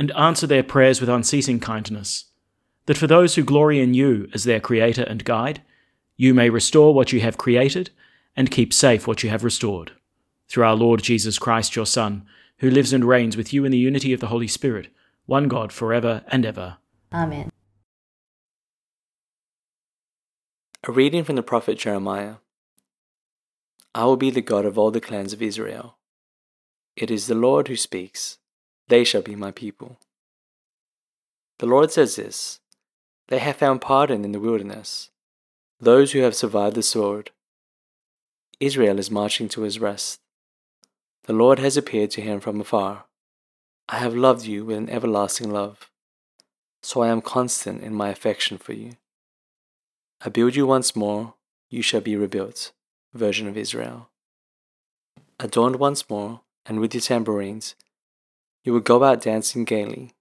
and answer their prayers with unceasing kindness, that for those who glory in you as their Creator and Guide, you may restore what you have created and keep safe what you have restored. Through our Lord Jesus Christ, your Son, who lives and reigns with you in the unity of the Holy Spirit, one God, for ever and ever. Amen. A reading from the prophet Jeremiah. I will be the God of all the clans of Israel. It is the Lord who speaks. They shall be my people. The Lord says this They have found pardon in the wilderness, those who have survived the sword. Israel is marching to his rest. The Lord has appeared to him from afar. I have loved you with an everlasting love, so I am constant in my affection for you. I build you once more, you shall be rebuilt. Version of Israel. Adorned once more, and with your tambourines, you will go out dancing gaily.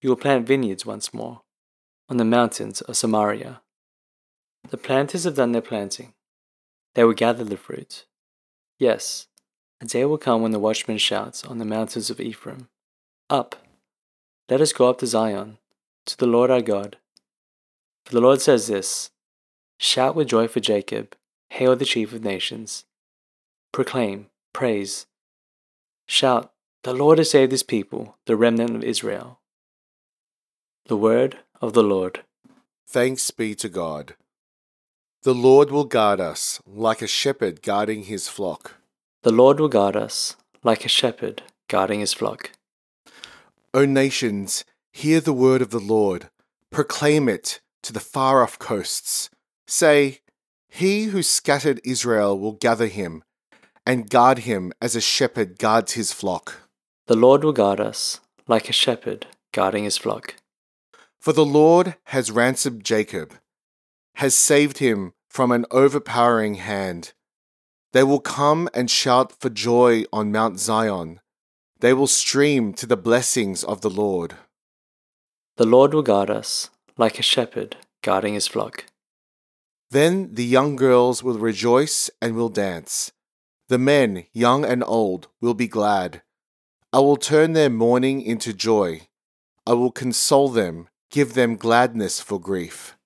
You will plant vineyards once more, on the mountains of Samaria. The planters have done their planting. They will gather the fruit. Yes, a day will come when the watchman shouts on the mountains of Ephraim, Up! Let us go up to Zion, to the Lord our God. For the Lord says this Shout with joy for Jacob, hail the chief of nations. Proclaim, praise. Shout, the Lord has saved his people, the remnant of Israel. The word of the Lord. Thanks be to God. The Lord will guard us like a shepherd guarding his flock. The Lord will guard us like a shepherd guarding his flock. O nations, hear the word of the Lord. Proclaim it to the far off coasts. Say, He who scattered Israel will gather him and guard him as a shepherd guards his flock. The Lord will guard us like a shepherd guarding his flock. For the Lord has ransomed Jacob, has saved him from an overpowering hand. They will come and shout for joy on Mount Zion. They will stream to the blessings of the Lord. The Lord will guard us like a shepherd guarding his flock. Then the young girls will rejoice and will dance. The men, young and old, will be glad. I will turn their mourning into joy. I will console them, give them gladness for grief.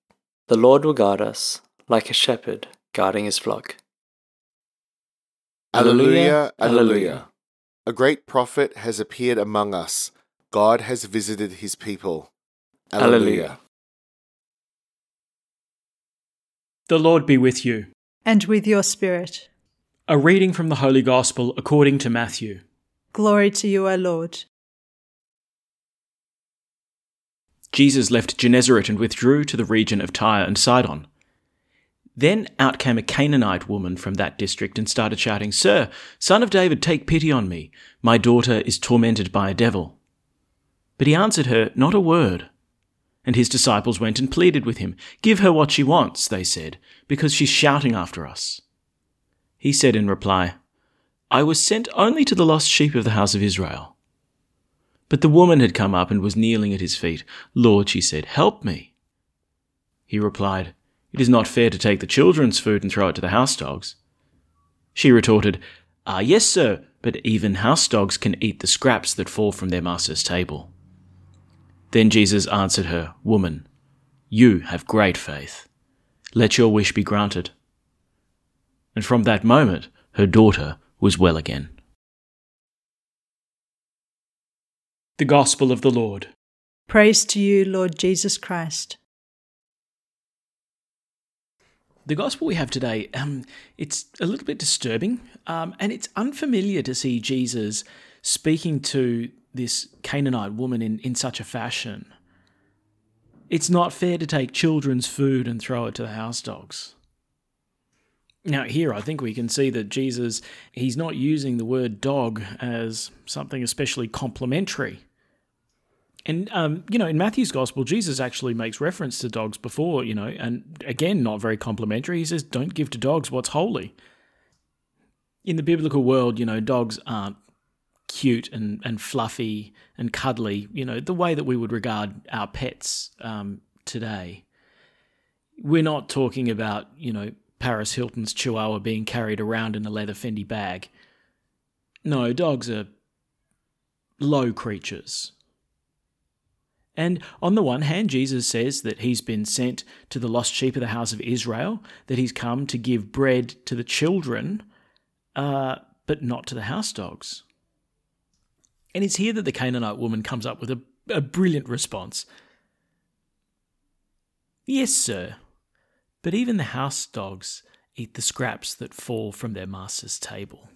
The Lord will guard us like a shepherd guarding his flock. Alleluia, Alleluia. A great prophet has appeared among us. God has visited his people. Alleluia. The Lord be with you. And with your spirit. A reading from the Holy Gospel according to Matthew. Glory to you, O Lord. Jesus left Gennesaret and withdrew to the region of Tyre and Sidon. Then out came a Canaanite woman from that district and started shouting, Sir, son of David, take pity on me. My daughter is tormented by a devil. But he answered her not a word. And his disciples went and pleaded with him. Give her what she wants, they said, because she's shouting after us. He said in reply, I was sent only to the lost sheep of the house of Israel. But the woman had come up and was kneeling at his feet. Lord, she said, help me. He replied, It is not fair to take the children's food and throw it to the house dogs. She retorted, Ah, yes, sir, but even house dogs can eat the scraps that fall from their master's table. Then Jesus answered her, Woman, you have great faith. Let your wish be granted. And from that moment, her daughter was well again. The Gospel of the Lord. Praise to you, Lord Jesus Christ. The gospel we have today, um, it's a little bit disturbing, um, and it's unfamiliar to see Jesus speaking to this Canaanite woman in, in such a fashion. It's not fair to take children's food and throw it to the house dogs. Now, here I think we can see that Jesus, he's not using the word dog as something especially complimentary. And, um, you know, in Matthew's gospel, Jesus actually makes reference to dogs before, you know, and again, not very complimentary. He says, don't give to dogs what's holy. In the biblical world, you know, dogs aren't cute and, and fluffy and cuddly, you know, the way that we would regard our pets um, today. We're not talking about, you know, Paris Hilton's chihuahua being carried around in a leather Fendi bag. No, dogs are low creatures and on the one hand, Jesus says that he's been sent to the lost sheep of the house of Israel, that he's come to give bread to the children, uh, but not to the house dogs. And it's here that the Canaanite woman comes up with a, a brilliant response. Yes, sir, but even the house dogs eat the scraps that fall from their master's table.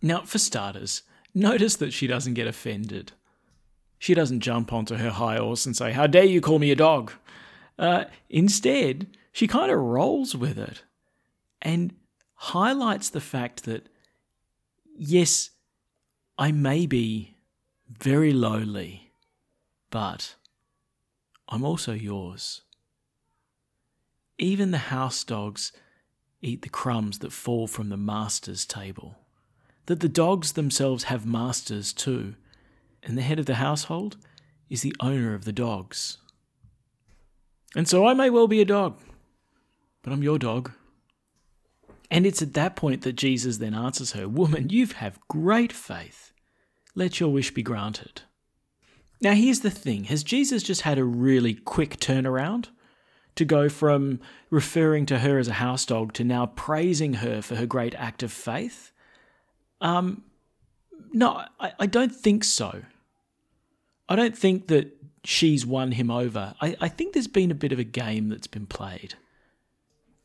Now, for starters, notice that she doesn't get offended. She doesn't jump onto her high horse and say, How dare you call me a dog? Uh, instead, she kind of rolls with it and highlights the fact that, yes, I may be very lowly, but I'm also yours. Even the house dogs eat the crumbs that fall from the master's table. That the dogs themselves have masters too, and the head of the household is the owner of the dogs. And so I may well be a dog, but I'm your dog. And it's at that point that Jesus then answers her, Woman, you have great faith. Let your wish be granted. Now, here's the thing Has Jesus just had a really quick turnaround to go from referring to her as a house dog to now praising her for her great act of faith? Um, no, I, I don't think so. I don't think that she's won him over. I, I think there's been a bit of a game that's been played.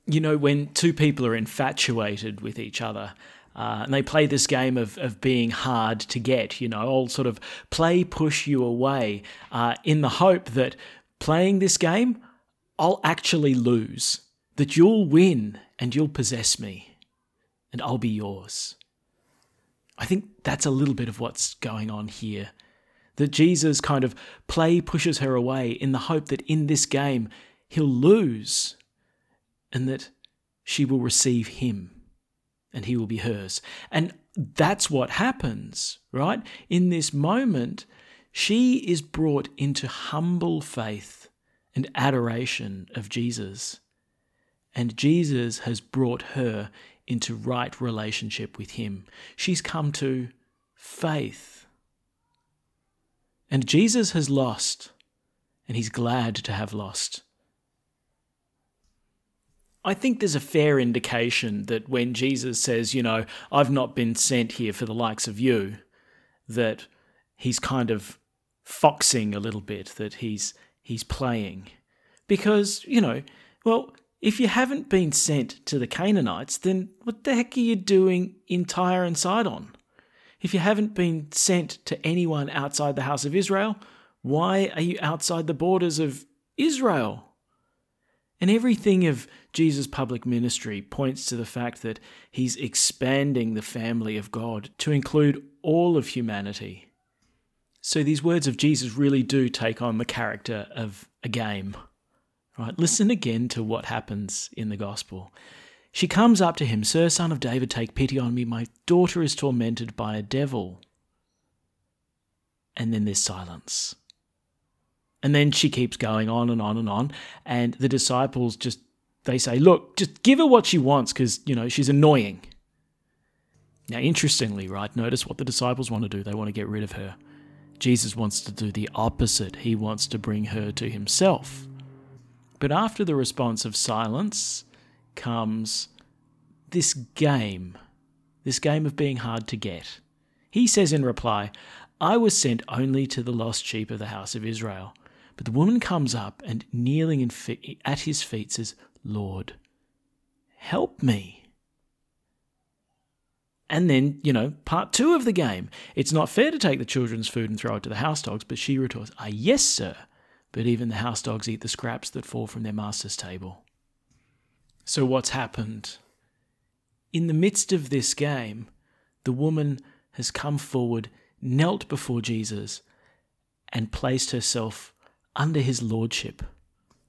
You know, when two people are infatuated with each other, uh, and they play this game of, of being hard to get, you know, I'll sort of play push you away uh, in the hope that playing this game, I'll actually lose, that you'll win and you'll possess me, and I'll be yours. I think that's a little bit of what's going on here that Jesus kind of play pushes her away in the hope that in this game he'll lose and that she will receive him and he will be hers. And that's what happens, right? In this moment, she is brought into humble faith and adoration of Jesus. And Jesus has brought her into right relationship with him. She's come to faith and Jesus has lost, and he's glad to have lost. I think there's a fair indication that when Jesus says, you know, I've not been sent here for the likes of you, that he's kind of foxing a little bit, that he's he's playing. Because, you know, well, if you haven't been sent to the Canaanites, then what the heck are you doing in Tyre and Sidon? If you haven't been sent to anyone outside the house of Israel, why are you outside the borders of Israel? And everything of Jesus' public ministry points to the fact that he's expanding the family of God to include all of humanity. So these words of Jesus really do take on the character of a game. Right? Listen again to what happens in the gospel. She comes up to him, Sir, son of David, take pity on me. My daughter is tormented by a devil. And then there's silence. And then she keeps going on and on and on. And the disciples just, they say, look, just give her what she wants because, you know, she's annoying. Now, interestingly, right, notice what the disciples want to do. They want to get rid of her. Jesus wants to do the opposite. He wants to bring her to himself. But after the response of silence comes this game, this game of being hard to get. He says in reply, I was sent only to the lost sheep of the house of Israel. But the woman comes up and kneeling at his feet says, Lord, help me. And then, you know, part two of the game. It's not fair to take the children's food and throw it to the house dogs, but she retorts, Ah, yes, sir. But even the house dogs eat the scraps that fall from their master's table. So, what's happened? In the midst of this game, the woman has come forward, knelt before Jesus, and placed herself under his lordship.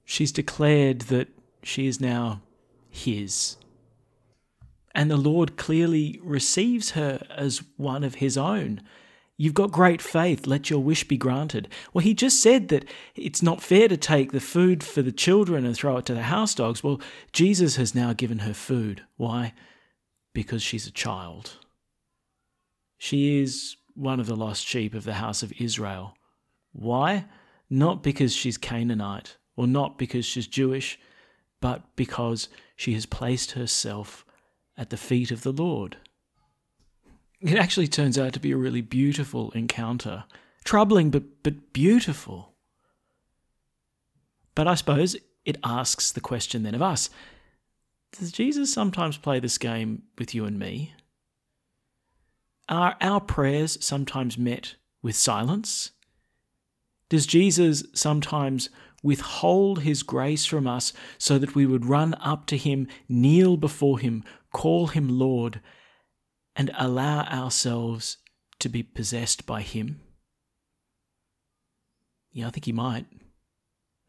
She's declared that she is now his. And the Lord clearly receives her as one of his own. You've got great faith, let your wish be granted. Well, he just said that it's not fair to take the food for the children and throw it to the house dogs. Well, Jesus has now given her food. Why? Because she's a child. She is one of the lost sheep of the house of Israel. Why? Not because she's Canaanite or not because she's Jewish, but because she has placed herself at the feet of the Lord. It actually turns out to be a really beautiful encounter. Troubling, but, but beautiful. But I suppose it asks the question then of us Does Jesus sometimes play this game with you and me? Are our prayers sometimes met with silence? Does Jesus sometimes withhold his grace from us so that we would run up to him, kneel before him, call him Lord, and allow ourselves to be possessed by him? Yeah, I think he might.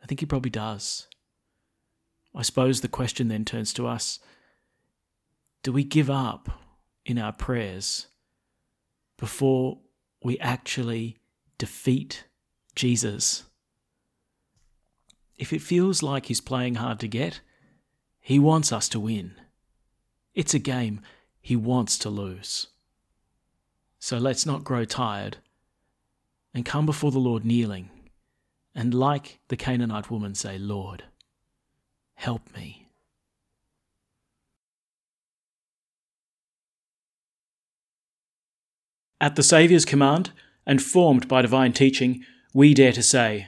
I think he probably does. I suppose the question then turns to us do we give up in our prayers before we actually defeat Jesus? If it feels like he's playing hard to get, he wants us to win. It's a game he wants to lose. So let's not grow tired and come before the Lord kneeling and, like the Canaanite woman, say, Lord, help me. At the Saviour's command, and formed by divine teaching, we dare to say,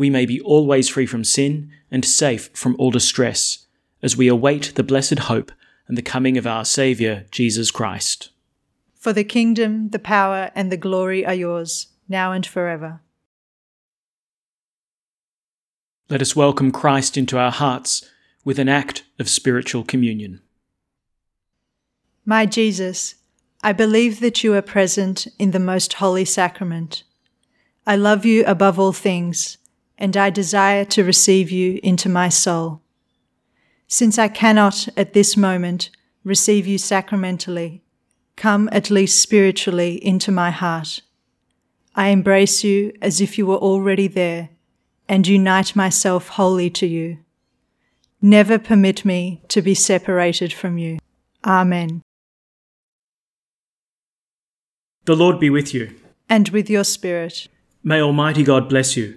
we may be always free from sin and safe from all distress, as we await the blessed hope and the coming of our Saviour, Jesus Christ. For the kingdom, the power, and the glory are yours, now and forever. Let us welcome Christ into our hearts with an act of spiritual communion. My Jesus, I believe that you are present in the most holy sacrament. I love you above all things, and I desire to receive you into my soul. Since I cannot at this moment receive you sacramentally, come at least spiritually into my heart. I embrace you as if you were already there and unite myself wholly to you. Never permit me to be separated from you. Amen. The Lord be with you. And with your spirit. May Almighty God bless you,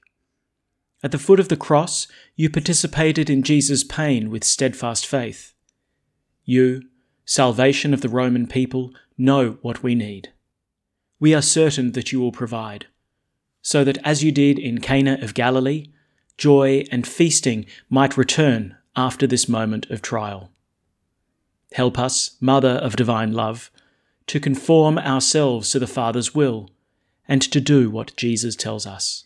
At the foot of the cross, you participated in Jesus' pain with steadfast faith. You, salvation of the Roman people, know what we need. We are certain that you will provide, so that as you did in Cana of Galilee, joy and feasting might return after this moment of trial. Help us, Mother of Divine Love, to conform ourselves to the Father's will and to do what Jesus tells us.